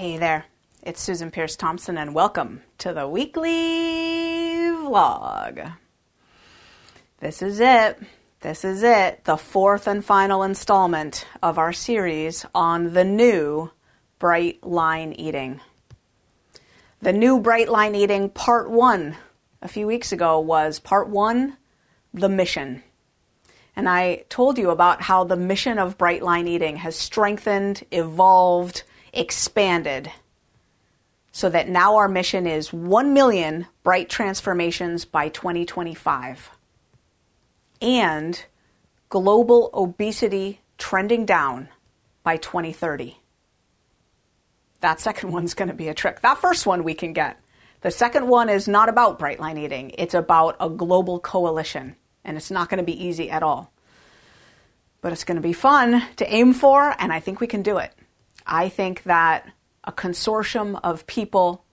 Hey there, it's Susan Peirce Thompson, and welcome to the weekly vlog. This is it. This is it, the fourth and final installment of our series on the new Bright Line Eating. The new Bright Line Eating Part 1 a few weeks ago was Part 1 The Mission. And I told you about how the mission of Bright Line Eating has strengthened, evolved, expanded so that now our mission is 1 million bright transformations by 2025 and global obesity trending down by 2030. That second one's going to be a trick. That first one we can get. The second one is not about bright line eating, it's about a global coalition, and it's not going to be easy at all. But it's going to be fun to aim for, and I think we can do it. I think that a consortium of people,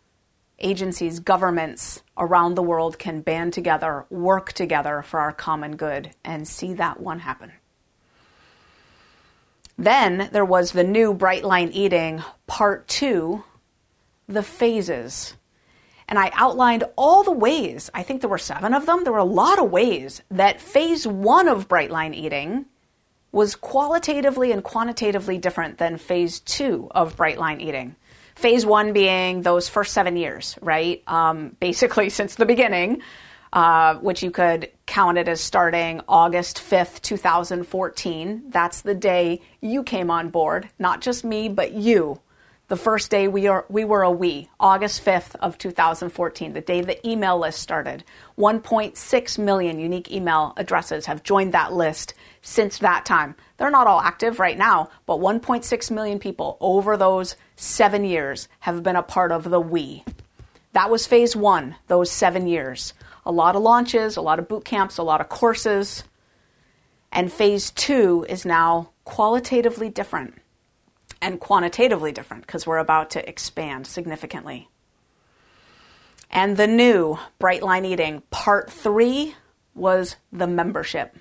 agencies, governments around the world can band together, work together for our common good, and see that one happen. Then there was the new Bright Line Eating Part 2, the phases. And I outlined all the ways, I think there were seven of them, there were a lot of ways that phase one of Bright Line Eating was qualitatively and quantitatively different than phase two of Bright Line Eating. Phase one being those first seven years, right? Um, basically, since the beginning, uh, which you could count it as starting August 5th, 2014. That's the day you came on board, not just me, but you. The first day we, are, we were a we, August 5th of 2014, the day the email list started. 1.6 million unique email addresses have joined that list since that time. They're not all active right now, but 1.6 million people over those seven years have been a part of the we. That was phase one, those seven years. A lot of launches, a lot of boot camps, a lot of courses. And phase two is now qualitatively different and quantitatively different because we're about to expand significantly. And the new Bright Line Eating Part 3 was the membership.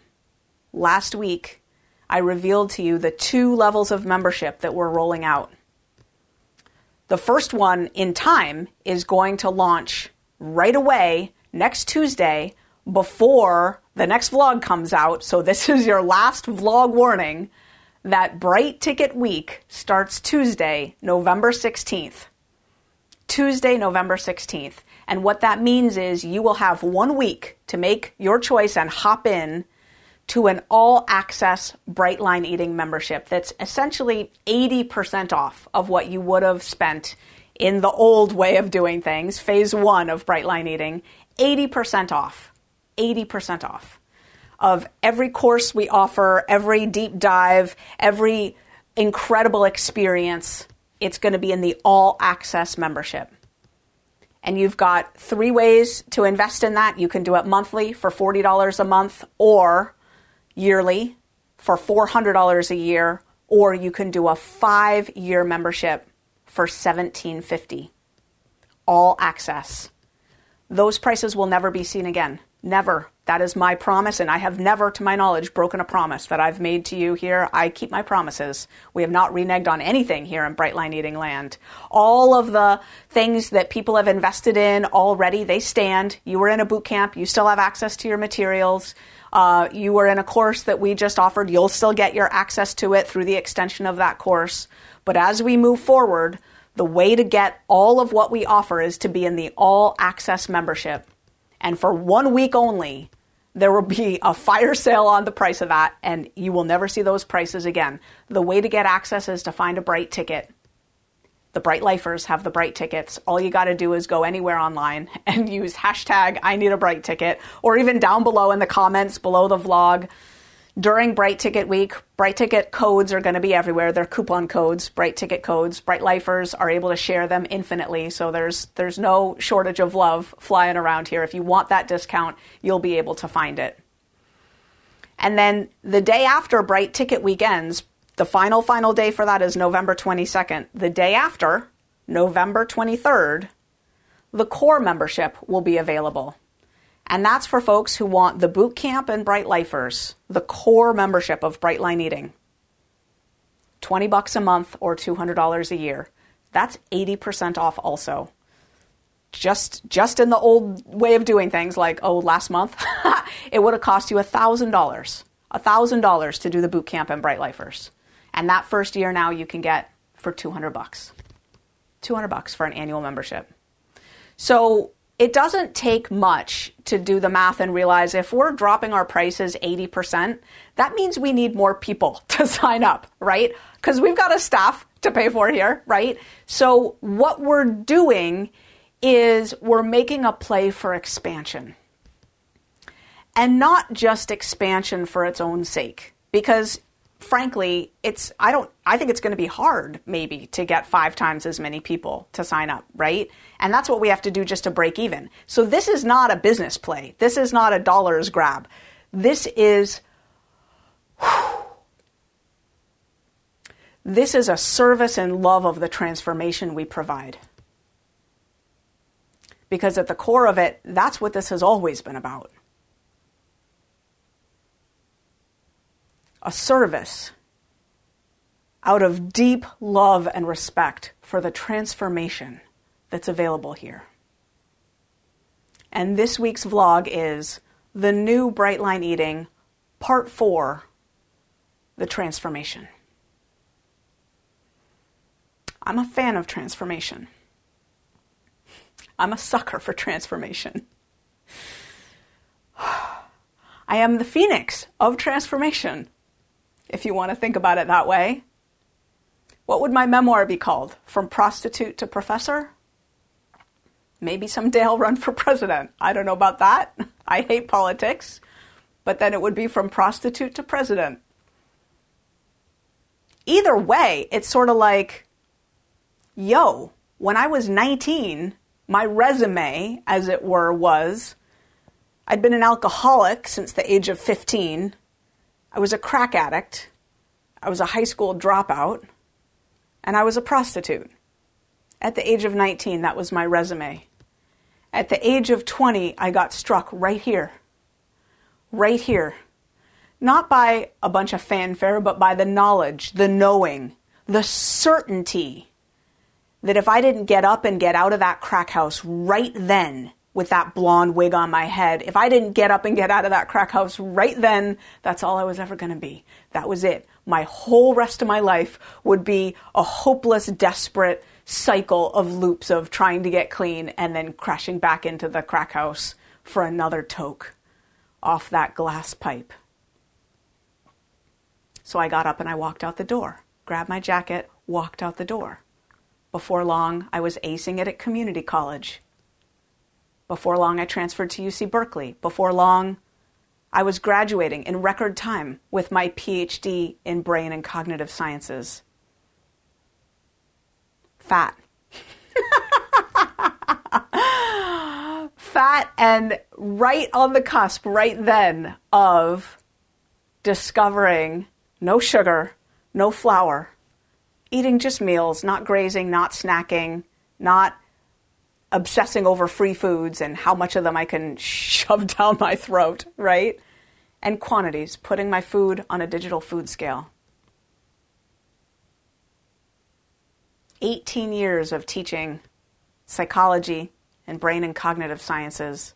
Last week, I revealed to you the two levels of membership that we're rolling out. The first one in time is going to launch right away next Tuesday before the next vlog comes out. So, this is your last vlog warning that Bright Ticket Week starts Tuesday, November 16th. Tuesday, November 16th. And what that means is you will have one week to make your choice and hop in to an all access Bright Line Eating membership that's essentially 80% off of what you would have spent in the old way of doing things, phase one of Bright Line Eating, 80% off. 80% off of every course we offer, every deep dive, every incredible experience. It's going to be in the all access membership. And you've got three ways to invest in that. You can do it monthly for $40 a month or yearly for $400 a year, or you can do a five year membership for 1750. All access. Those prices will never be seen again. Never. That is my promise, and I have never, to my knowledge, broken a promise that I've made to you here. I keep my promises. We have not reneged on anything here in Brightline Eating Land. All of the things that people have invested in already, they stand. You were in a boot camp, you still have access to your materials. Uh, you were in a course that we just offered, you'll still get your access to it through the extension of that course. But as we move forward, the way to get all of what we offer is to be in the all access membership. And for one week only, there will be a fire sale on the price of that, and you will never see those prices again. The way to get access is to find a Bright ticket. The Bright Lifers have the Bright tickets. All you got to do is go anywhere online and use hashtag I need a Bright ticket, or even down below in the comments below the vlog, during Bright Ticket Week, Bright Ticket codes are going to be everywhere. They're coupon codes, Bright Ticket codes. Bright Lifers are able to share them infinitely, so there's there's no shortage of love flying around here. If you want that discount, you'll be able to find it. And then the day after Bright Ticket Week ends, the final final day for that is November 22nd. The day after, November 23rd, the core membership will be available. And that's for folks who want the boot camp and Bright Lifers, the core membership of Brightline Eating. 20 bucks a month or $200 a year. That's 80% off also. Just just in the old way of doing things like oh last month it would have cost you $1000. $1000 to do the boot camp and Bright Lifers. And that first year now you can get for 200 bucks. 200 bucks for an annual membership. So it doesn't take much to do the math and realize if we're dropping our prices 80%, that means we need more people to sign up, right? Because we've got a staff to pay for here, right? So what we're doing is we're making a play for expansion. And not just expansion for its own sake. Because frankly, it's I don't I think it's going to be hard maybe to get 5 times as many people to sign up, right? And that's what we have to do just to break even. So this is not a business play. This is not a dollars grab. This is this is a service and love of the transformation we provide. Because at the core of it, that's what this has always been about. A service out of deep love and respect for the transformation that's available here. And this week's vlog is the new Brightline Eating, Part 4 The Transformation. I'm a fan of transformation. I'm a sucker for transformation. I am the phoenix of transformation if you want to think about it that way. What would my memoir be called? From Prostitute to Professor? Maybe someday I'll run for president. I don't know about that. I hate politics. But then it would be From Prostitute to President. Either way, it's sort of like, yo, when I was 19, my resume, as it were, was I'd been an alcoholic since the age of 15. I was a crack addict, I was a high school dropout, and I was a prostitute. At the age of 19, that was my resume. At the age of 20, I got struck right here. Right here. Not by a bunch of fanfare, but by the knowledge, the knowing, the certainty that if I didn't get up and get out of that crack house right then, with that blonde wig on my head. If I didn't get up and get out of that crack house right then, that's all I was ever going to be. That was it. My whole rest of my life would be a hopeless, desperate cycle of loops of trying to get clean and then crashing back into the crack house for another toke off that glass pipe. So I got up and I walked out the door, grabbed my jacket, walked out the door. Before long, I was acing it at community college before long, I transferred to UC Berkeley. Before long, I was graduating in record time with my PhD in brain and cognitive sciences. Fat. Fat and right on the cusp, right then, of discovering no sugar, no flour, eating just meals, not grazing, not snacking, not obsessing over free foods and how much of them I can shove down my throat, right? And quantities, putting my food on a digital food scale. 18 years of teaching psychology and brain and cognitive sciences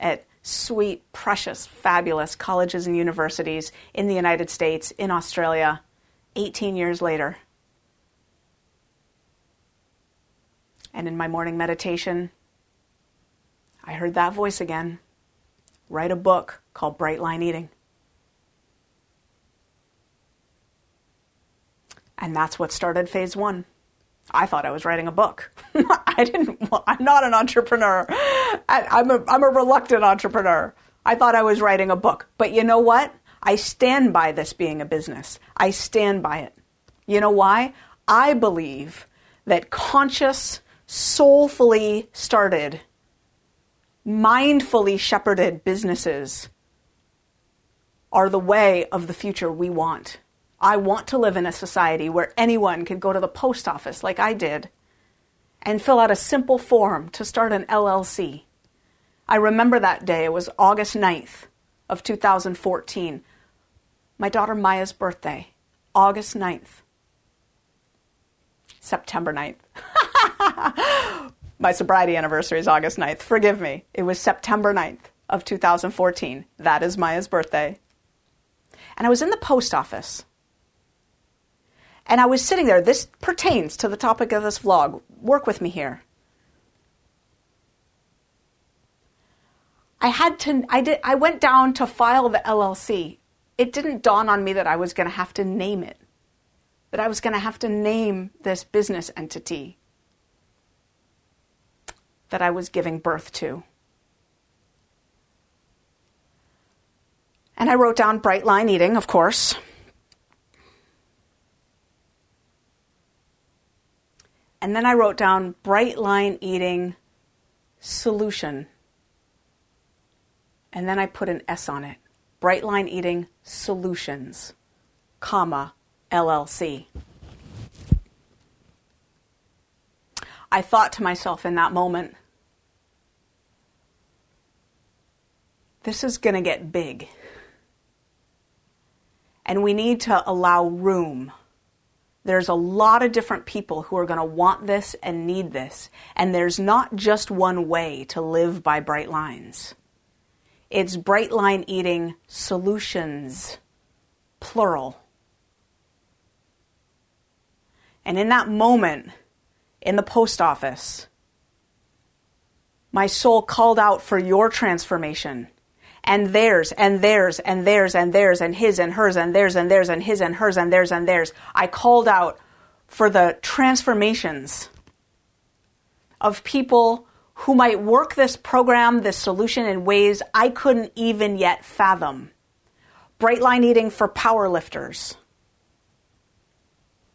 at sweet, precious, fabulous colleges and universities in the United States, in Australia, 18 years later. And in my morning meditation, I heard that voice again write a book called Bright Line Eating. And that's what started phase one. I thought I was writing a book. I didn't. I'm not an entrepreneur. I'm a, I'm a reluctant entrepreneur. I thought I was writing a book. But you know what? I stand by this being a business. I stand by it. You know why? I believe that conscious, soulfully started, mindfully shepherded businesses are the way of the future we want. I want to live in a society where anyone can go to the post office like I did and fill out a simple form to start an LLC. I remember that day. It was August 9th of 2014. My daughter Maya's birthday, August 9th. September 9th. My sobriety anniversary is August 9th. Forgive me. It was September 9th of 2014. That is Maya's birthday. And I was in the post office. And I was sitting there. This pertains to the topic of this vlog. Work with me here. I had to I did I went down to file the LLC. It didn't dawn on me that I was going to have to name it. That I was going to have to name this business entity that I was giving birth to. And I wrote down bright line eating, of course. And then I wrote down bright line eating solution. And then I put an S on it. Bright line eating solutions, comma, LLC. I thought to myself in that moment, this is going to get big. And we need to allow room. There's a lot of different people who are going to want this and need this. And there's not just one way to live by bright lines. It's bright line eating solutions, plural. And in that moment, in the post office, my soul called out for your transformation and theirs and theirs and theirs and theirs and his and hers and theirs and theirs and his and hers and theirs and theirs. I called out for the transformations of people who might work this program, this solution in ways I couldn't even yet fathom. Bright line eating for power lifters.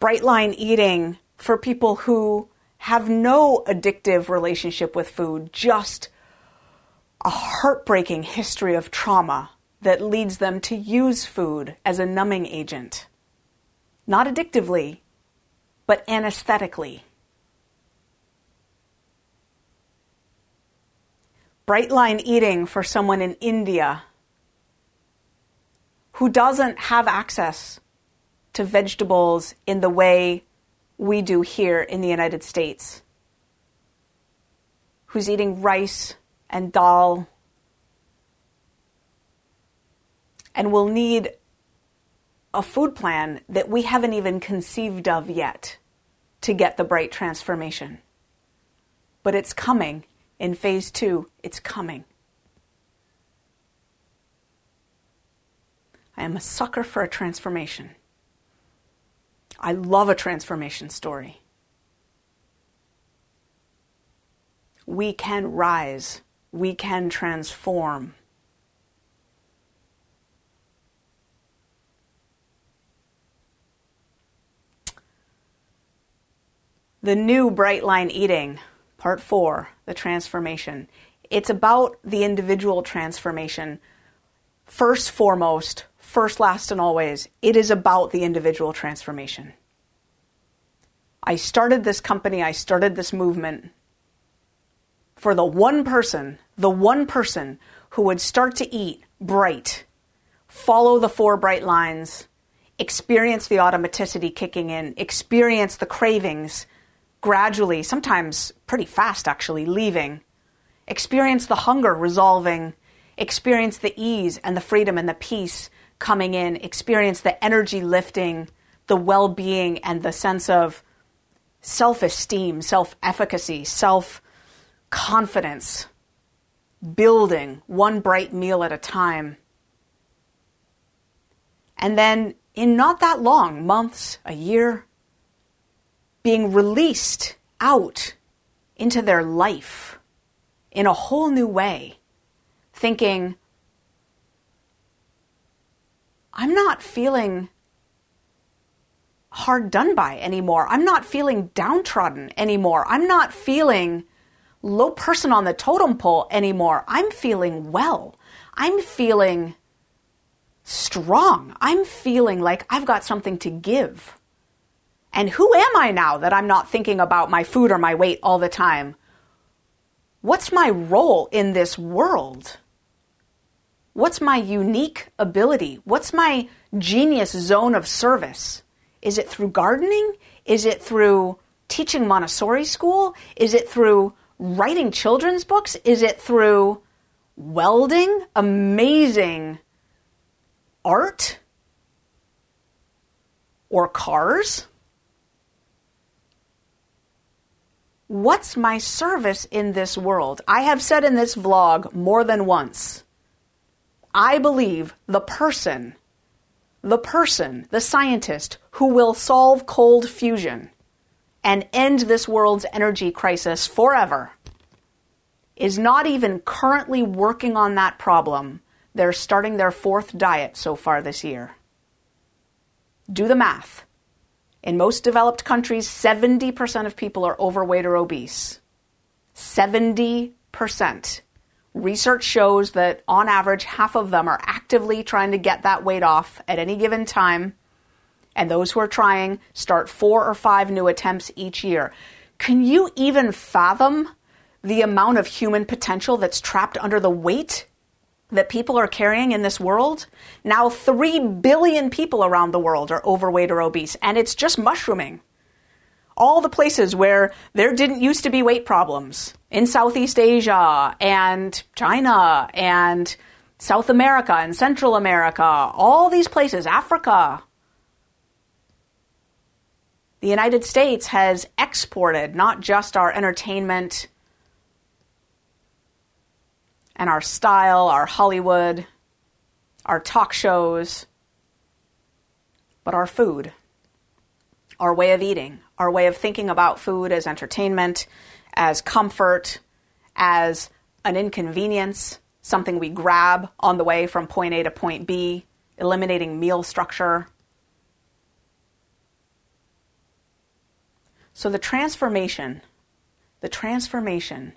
Bright line eating for people who have no addictive relationship with food, just a heartbreaking history of trauma that leads them to use food as a numbing agent. Not addictively, but anesthetically. Bright line eating for someone in India who doesn't have access to vegetables in the way we do here in the United States, who's eating rice and dal, and will need a food plan that we haven't even conceived of yet to get the bright transformation. But it's coming in phase two, it's coming. I am a sucker for a transformation. I love a transformation story. We can rise we can transform. The new Bright Line Eating, Part 4, the transformation. It's about the individual transformation. First, foremost, first, last, and always, it is about the individual transformation. I started this company, I started this movement for the one person, the one person who would start to eat bright, follow the four bright lines, experience the automaticity kicking in, experience the cravings gradually, sometimes pretty fast actually, leaving, experience the hunger resolving, experience the ease and the freedom and the peace coming in, experience the energy lifting, the well being, and the sense of self esteem, self efficacy, self confidence, building one bright meal at a time. And then, in not that long, months, a year, being released out into their life in a whole new way, thinking, I'm not feeling hard done by anymore. I'm not feeling downtrodden anymore. I'm not feeling low person on the totem pole anymore. I'm feeling well. I'm feeling strong. I'm feeling like I've got something to give. And who am I now that I'm not thinking about my food or my weight all the time? What's my role in this world? What's my unique ability? What's my genius zone of service? Is it through gardening? Is it through teaching Montessori school? Is it through writing children's books? Is it through welding? Amazing art? Or cars? What's my service in this world? I have said in this vlog more than once. I believe the person, the person, the scientist who will solve cold fusion and end this world's energy crisis forever is not even currently working on that problem. They're starting their fourth diet so far this year. Do the math. In most developed countries, 70% of people are overweight or obese. 70%. Research shows that on average, half of them are actively trying to get that weight off at any given time. And those who are trying start four or five new attempts each year. Can you even fathom the amount of human potential that's trapped under the weight that people are carrying in this world. Now, 3 billion people around the world are overweight or obese, and it's just mushrooming. All the places where there didn't used to be weight problems in Southeast Asia and China and South America and Central America, all these places, Africa. The United States has exported not just our entertainment and our style, our Hollywood, our talk shows, but our food, our way of eating, our way of thinking about food as entertainment, as comfort, as an inconvenience, something we grab on the way from point A to point B, eliminating meal structure. So the transformation, the transformation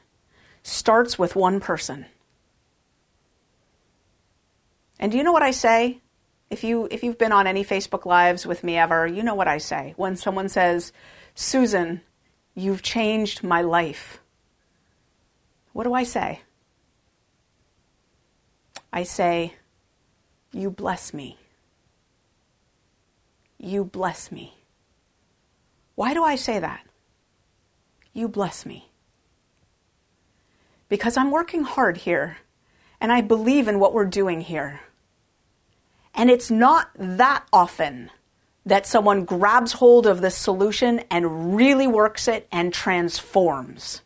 starts with one person. And do you know what I say? If you if you've been on any Facebook lives with me ever, you know what I say. When someone says, "Susan, you've changed my life." What do I say? I say, "You bless me." You bless me. Why do I say that? You bless me. Because I'm working hard here and I believe in what we're doing here. And it's not that often that someone grabs hold of this solution and really works it and transforms.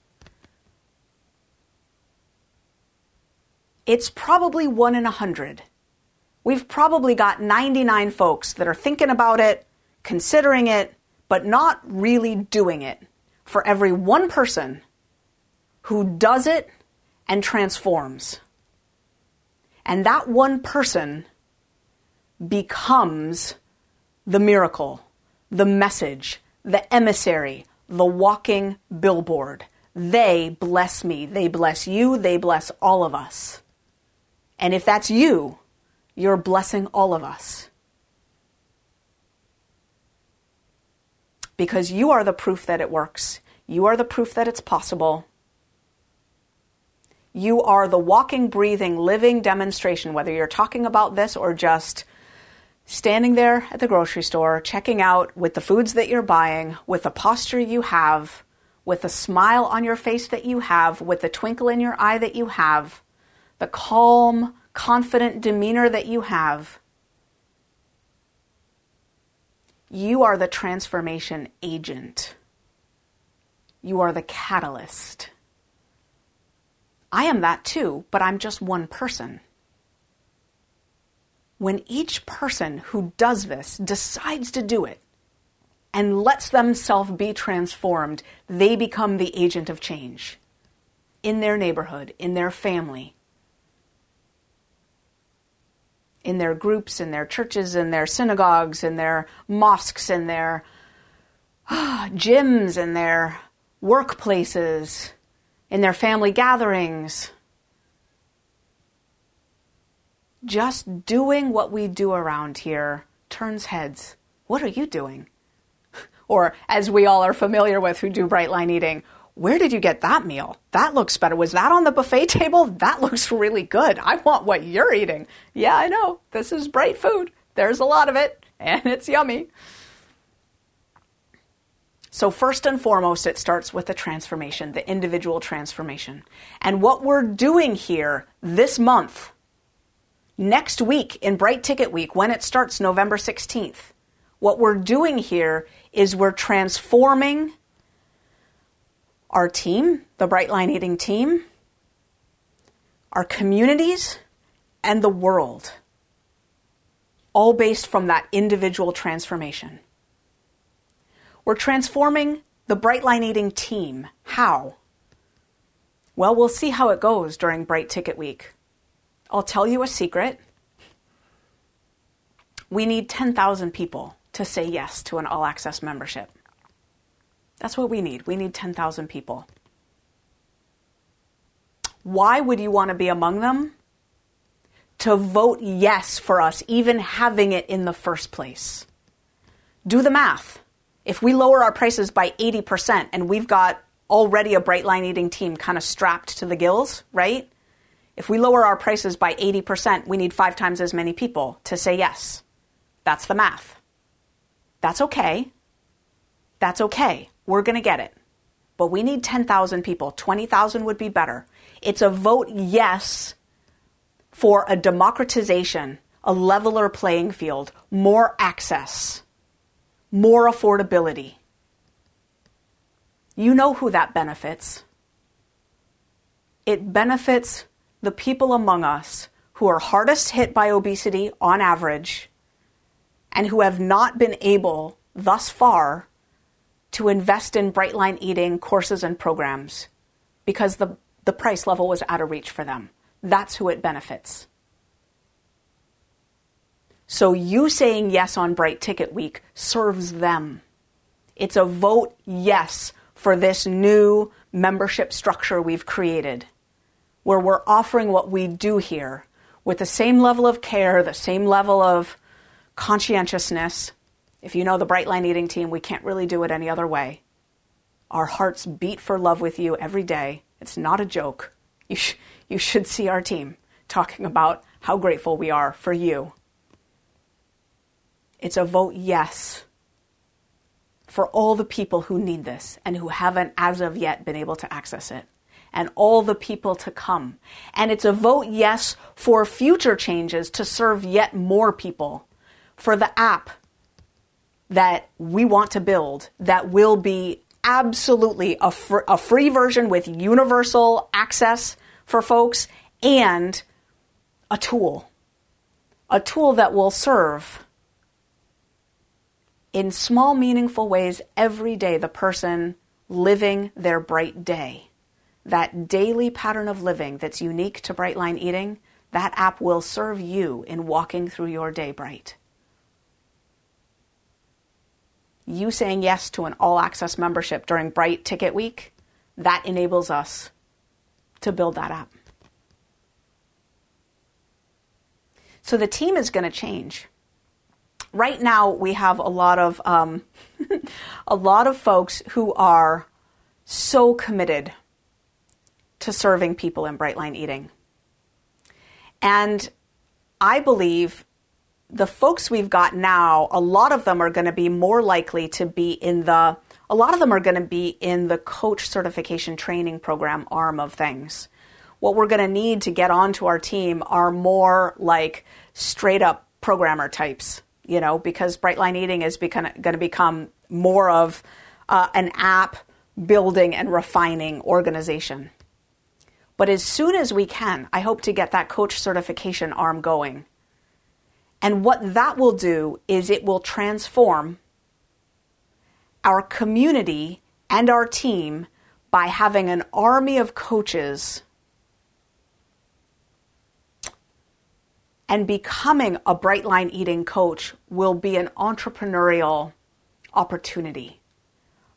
It's probably one in a hundred. We've probably got 99 folks that are thinking about it, considering it, but not really doing it. For every one person who does it and transforms. And that one person becomes the miracle, the message, the emissary, the walking billboard. They bless me. They bless you. They bless all of us. And if that's you, you're blessing all of us. Because you are the proof that it works. You are the proof that it's possible. You are the walking, breathing, living demonstration, whether you're talking about this or just standing there at the grocery store, checking out with the foods that you're buying, with the posture you have, with the smile on your face that you have, with the twinkle in your eye that you have, the calm, confident demeanor that you have. You are the transformation agent. You are the catalyst. I am that too, but I'm just one person. When each person who does this decides to do it and lets themselves be transformed, they become the agent of change in their neighborhood, in their family. in their groups, in their churches, in their synagogues, in their mosques, in their ah, gyms, in their workplaces, in their family gatherings. Just doing what we do around here turns heads. What are you doing? Or, as we all are familiar with who do bright line eating, where did you get that meal? That looks better. Was that on the buffet table? That looks really good. I want what you're eating. Yeah, I know. This is bright food. There's a lot of it, and it's yummy. So, first and foremost, it starts with the transformation, the individual transformation. And what we're doing here this month, next week in Bright Ticket Week, when it starts November 16th, what we're doing here is we're transforming our team, the Bright Line Eating team, our communities, and the world, all based from that individual transformation. We're transforming the Bright Line Eating team. How? Well, we'll see how it goes during Bright Ticket Week. I'll tell you a secret. We need 10,000 people to say yes to an all access membership. That's what we need. We need 10,000 people. Why would you want to be among them? To vote yes for us, even having it in the first place. Do the math. If we lower our prices by 80% and we've got already a bright line eating team kind of strapped to the gills, right? If we lower our prices by 80%, we need five times as many people to say yes. That's the math. That's okay. That's okay. We're going to get it. But we need 10,000 people. 20,000 would be better. It's a vote yes for a democratization, a leveler playing field, more access, more affordability. You know who that benefits. It benefits the people among us who are hardest hit by obesity on average and who have not been able thus far to invest in Brightline eating courses and programs because the, the price level was out of reach for them. That's who it benefits. So you saying yes on Bright Ticket Week serves them. It's a vote yes for this new membership structure we've created, where we're offering what we do here with the same level of care, the same level of conscientiousness. If you know the Bright Line Eating team, we can't really do it any other way. Our hearts beat for love with you every day. It's not a joke. You, sh- you should see our team talking about how grateful we are for you. It's a vote yes for all the people who need this and who haven't as of yet been able to access it, and all the people to come. And it's a vote yes for future changes to serve yet more people for the app that we want to build that will be absolutely a, fr- a free version with universal access for folks and a tool. A tool that will serve in small, meaningful ways every day the person living their bright day. That daily pattern of living that's unique to Brightline Eating, that app will serve you in walking through your day bright. you saying yes to an all access membership during Bright Ticket Week, that enables us to build that app. So the team is going to change. Right now, we have a lot of um, a lot of folks who are so committed to serving people in Brightline Eating, and I believe the folks we've got now, a lot of them are going to be more likely to be in the, a lot of them are going to be in the coach certification training program arm of things. What we're going to need to get onto our team are more like straight up programmer types, you know, because Brightline Eating is going to become more of uh, an app building and refining organization. But as soon as we can, I hope to get that coach certification arm going. And what that will do is it will transform our community and our team by having an army of coaches And becoming a bright line eating coach will be an entrepreneurial opportunity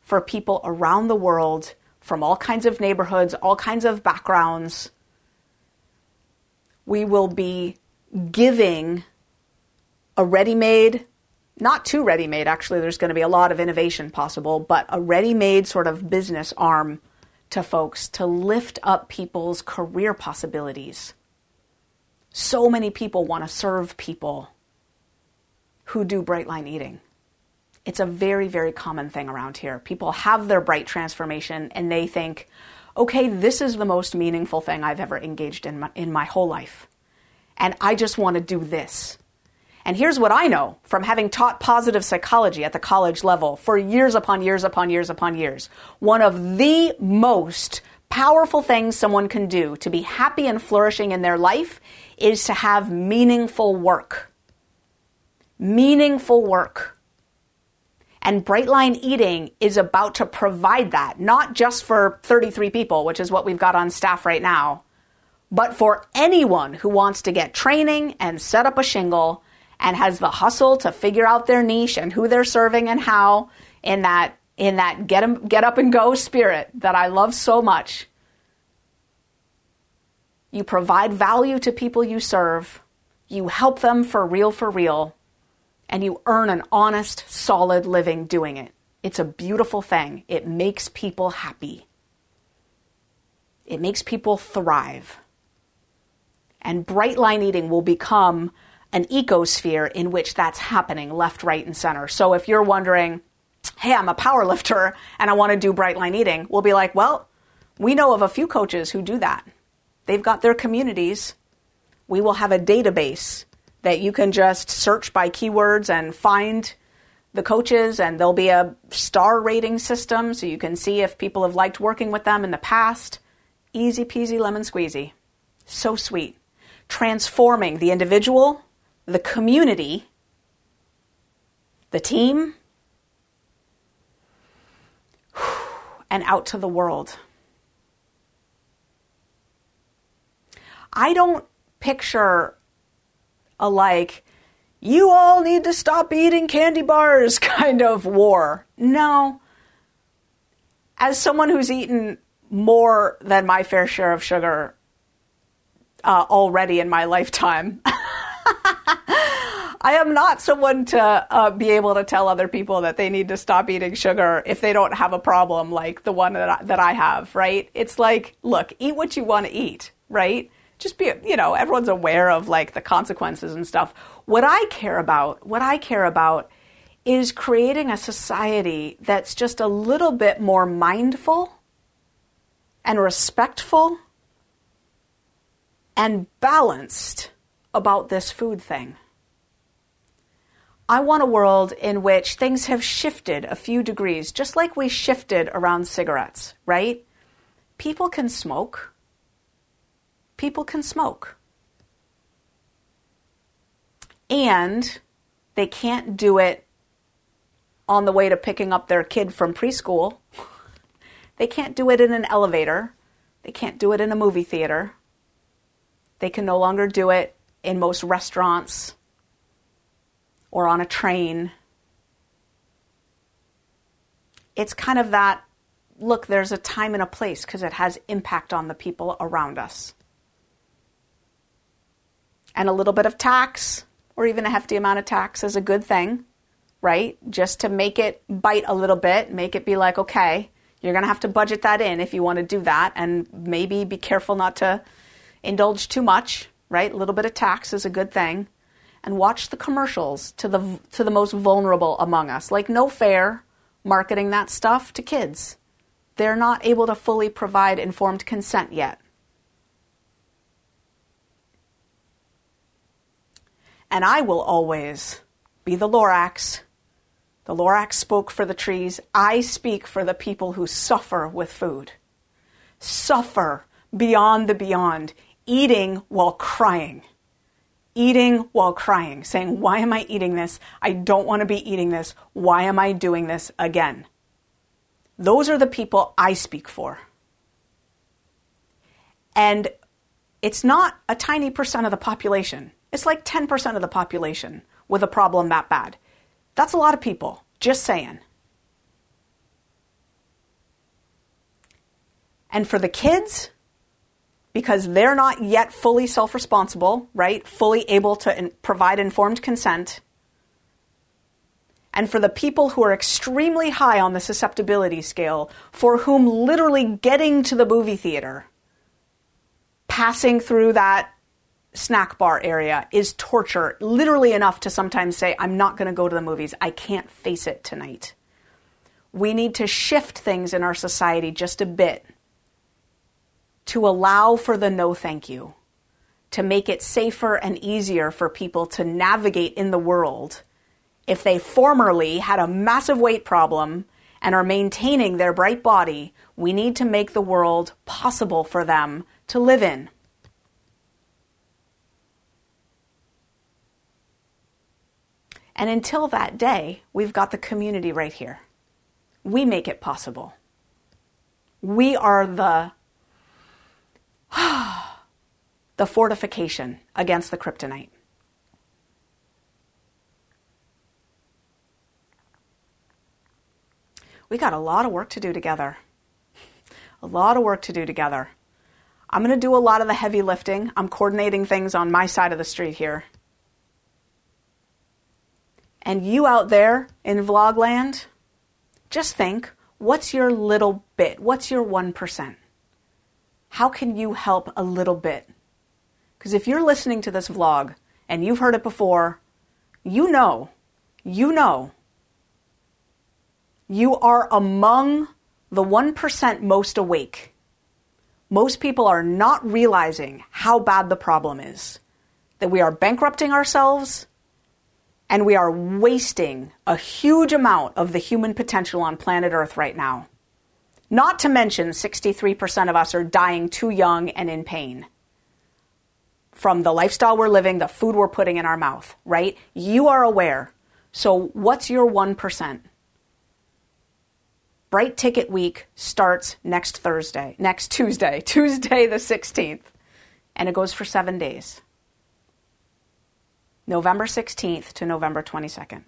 for people around the world from all kinds of neighborhoods, all kinds of backgrounds. We will be giving a ready made, not too ready made, actually, there's going to be a lot of innovation possible, but a ready made sort of business arm to folks to lift up people's career possibilities. So many people want to serve people who do bright line eating. It's a very, very common thing around here. People have their bright transformation and they think, okay, this is the most meaningful thing I've ever engaged in my, in my whole life. And I just want to do this. And here's what I know from having taught positive psychology at the college level for years upon years upon years upon years. One of the most powerful things someone can do to be happy and flourishing in their life is to have meaningful work. Meaningful work. And Brightline Eating is about to provide that, not just for 33 people, which is what we've got on staff right now, but for anyone who wants to get training and set up a shingle and has the hustle to figure out their niche and who they're serving and how in that in that get, get up and go spirit that I love so much. You provide value to people you serve. You help them for real for real and you earn an honest, solid living doing it. It's a beautiful thing. It makes people happy. It makes people thrive. And bright line eating will become an ecosphere in which that's happening left, right, and center. So if you're wondering, hey, I'm a power lifter and I want to do bright line eating, we'll be like, well, we know of a few coaches who do that. They've got their communities. We will have a database that you can just search by keywords and find the coaches, and there'll be a star rating system so you can see if people have liked working with them in the past. Easy peasy lemon squeezy. So sweet. Transforming the individual, the community, the team, and out to the world. I don't picture a like, you all need to stop eating candy bars kind of war. No. As someone who's eaten more than my fair share of sugar uh, already in my lifetime, I am not someone to uh, be able to tell other people that they need to stop eating sugar if they don't have a problem like the one that I, that I have, right? It's like, look, eat what you want to eat, right? Just be, you know, everyone's aware of like the consequences and stuff. What I care about, what I care about is creating a society that's just a little bit more mindful and respectful and balanced about this food thing. I want a world in which things have shifted a few degrees, just like we shifted around cigarettes, right? People can smoke people can smoke. And they can't do it on the way to picking up their kid from preschool. they can't do it in an elevator. They can't do it in a movie theater. They can no longer do it in most restaurants or on a train. It's kind of that look, there's a time and a place because it has impact on the people around us and a little bit of tax or even a hefty amount of tax is a good thing, right? Just to make it bite a little bit, make it be like, okay, you're going to have to budget that in if you want to do that and maybe be careful not to indulge too much, right? A little bit of tax is a good thing. And watch the commercials to the to the most vulnerable among us. Like no fair marketing that stuff to kids. They're not able to fully provide informed consent yet. And I will always be the Lorax. The Lorax spoke for the trees. I speak for the people who suffer with food. Suffer beyond the beyond, eating while crying. Eating while crying, saying, Why am I eating this? I don't want to be eating this. Why am I doing this again? Those are the people I speak for. And it's not a tiny percent of the population It's like 10% of the population with a problem that bad. That's a lot of people, just saying. And for the kids, because they're not yet fully self responsible, right? Fully able to in- provide informed consent. And for the people who are extremely high on the susceptibility scale, for whom literally getting to the movie theater, passing through that snack bar area is torture, literally enough to sometimes say, I'm not going to go to the movies. I can't face it tonight. We need to shift things in our society just a bit to allow for the no thank you, to make it safer and easier for people to navigate in the world if they formerly had a massive weight problem and are maintaining their bright body, we need to make the world possible for them to live in. And until that day, we've got the community right here. We make it possible. We are the the fortification against the kryptonite. We got a lot of work to do together. A lot of work to do together. I'm going to do a lot of the heavy lifting. I'm coordinating things on my side of the street here. And you out there in vlogland, just think what's your little bit? What's your 1%? how can you help a little bit? Because if you're listening to this vlog and you've heard it before, you know, you know, you are among the 1% most awake. Most people are not realizing how bad the problem is, that we are bankrupting ourselves and we are wasting a huge amount of the human potential on planet Earth right now. Not to mention, 63% of us are dying too young and in pain from the lifestyle we're living, the food we're putting in our mouth, right? You are aware. So, what's your 1%? Bright Ticket Week starts next Thursday, next Tuesday, Tuesday the 16th, and it goes for seven days. November 16th to November 22nd.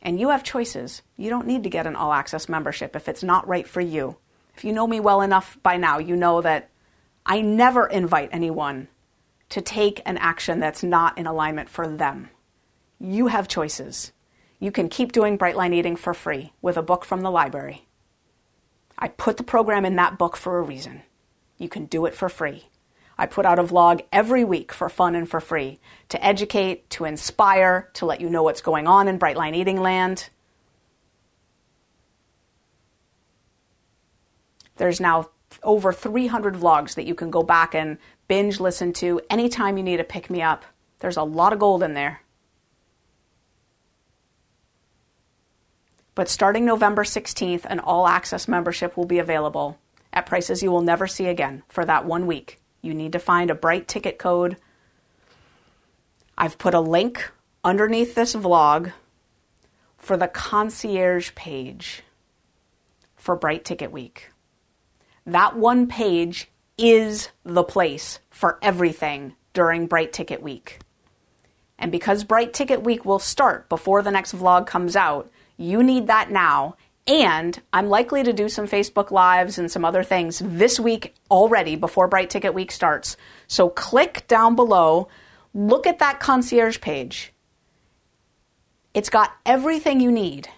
And you have choices. You don't need to get an all access membership if it's not right for you. If you know me well enough by now, you know that I never invite anyone to take an action that's not in alignment for them. You have choices. You can keep doing Brightline Eating for free with a book from the library. I put the program in that book for a reason. You can do it for free. I put out a vlog every week for fun and for free to educate, to inspire, to let you know what's going on in Brightline Eating Land. There's now over 300 vlogs that you can go back and binge listen to anytime you need a pick me up. There's a lot of gold in there. But starting November 16th, an all access membership will be available at prices you will never see again for that one week. You need to find a bright ticket code. I've put a link underneath this vlog for the concierge page for Bright Ticket Week. That one page is the place for everything during Bright Ticket Week. And because Bright Ticket Week will start before the next vlog comes out, you need that now and I'm likely to do some Facebook Lives and some other things this week already before Bright Ticket Week starts. So click down below, look at that concierge page. It's got everything you need.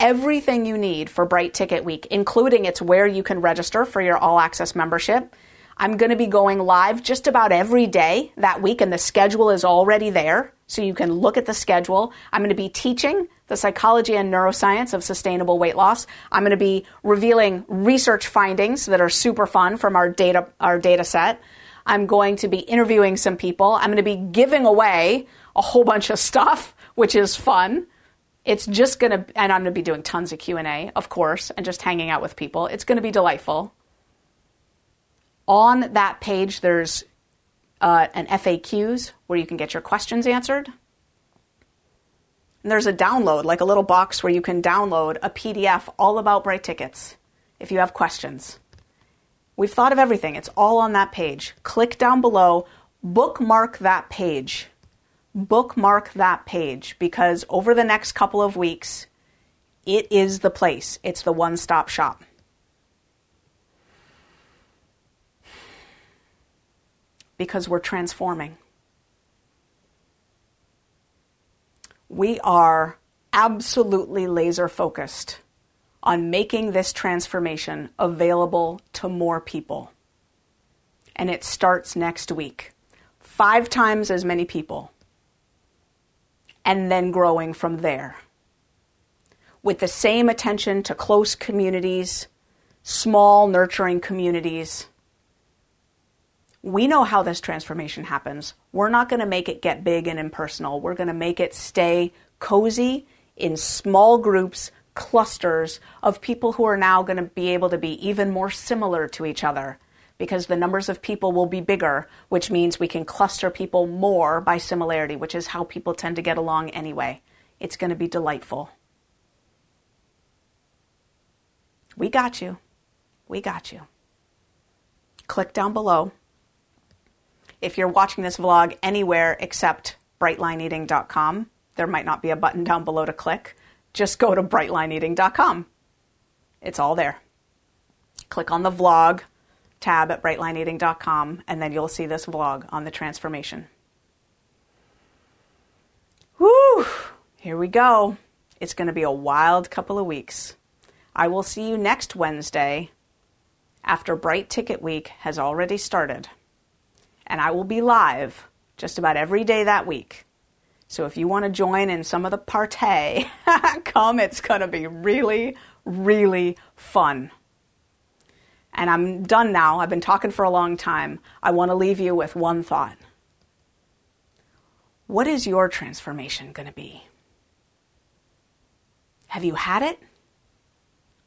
Everything you need for Bright Ticket Week, including it's where you can register for your all access membership. I'm going to be going live just about every day that week, and the schedule is already there. So you can look at the schedule. I'm going to be teaching the psychology and neuroscience of sustainable weight loss. I'm going to be revealing research findings that are super fun from our data our data set. I'm going to be interviewing some people. I'm going to be giving away a whole bunch of stuff, which is fun. It's just going to and I'm going to be doing tons of Q&A, of course, and just hanging out with people. It's going to be delightful. On that page there's uh, an FAQs where you can get your questions answered. And there's a download, like a little box where you can download a PDF all about Bright Tickets if you have questions. We've thought of everything. It's all on that page. Click down below, bookmark that page. Bookmark that page because over the next couple of weeks, it is the place. It's the one stop shop. Because we're transforming. We are absolutely laser focused on making this transformation available to more people. And it starts next week. Five times as many people. And then growing from there. With the same attention to close communities, small, nurturing communities. We know how this transformation happens. We're not going to make it get big and impersonal. We're going to make it stay cozy in small groups clusters of people who are now going to be able to be even more similar to each other because the numbers of people will be bigger, which means we can cluster people more by similarity, which is how people tend to get along anyway. It's going to be delightful. We got you. We got you. Click down below. If you're watching this vlog anywhere except brightlineeating.com, there might not be a button down below to click just go to brightlineeating.com. It's all there. Click on the vlog tab at brightlineeating.com, and then you'll see this vlog on the transformation. Whew! Here we go. It's going to be a wild couple of weeks. I will see you next Wednesday after Bright Ticket Week has already started. And I will be live just about every day that week. So if you want to join in some of the partay, come. It's going to be really, really fun. And I'm done now. I've been talking for a long time. I want to leave you with one thought. What is your transformation going to be? Have you had it?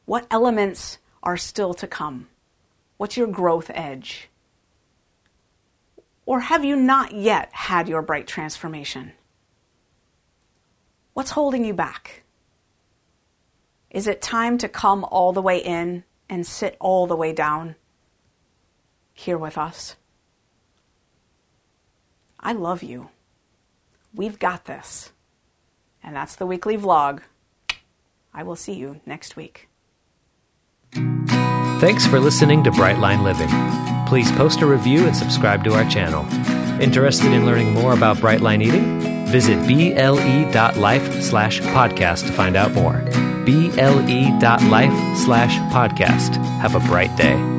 What elements are still to come? What's your growth edge? Or have you not yet had your bright transformation? What's holding you back? Is it time to come all the way in and sit all the way down here with us? I love you. We've got this. And that's the weekly vlog. I will see you next week. Thanks for listening to Brightline Living. Please post a review and subscribe to our channel. Interested in learning more about Brightline Eating? Visit ble.life slash podcast to find out more. ble.life slash podcast. Have a bright day.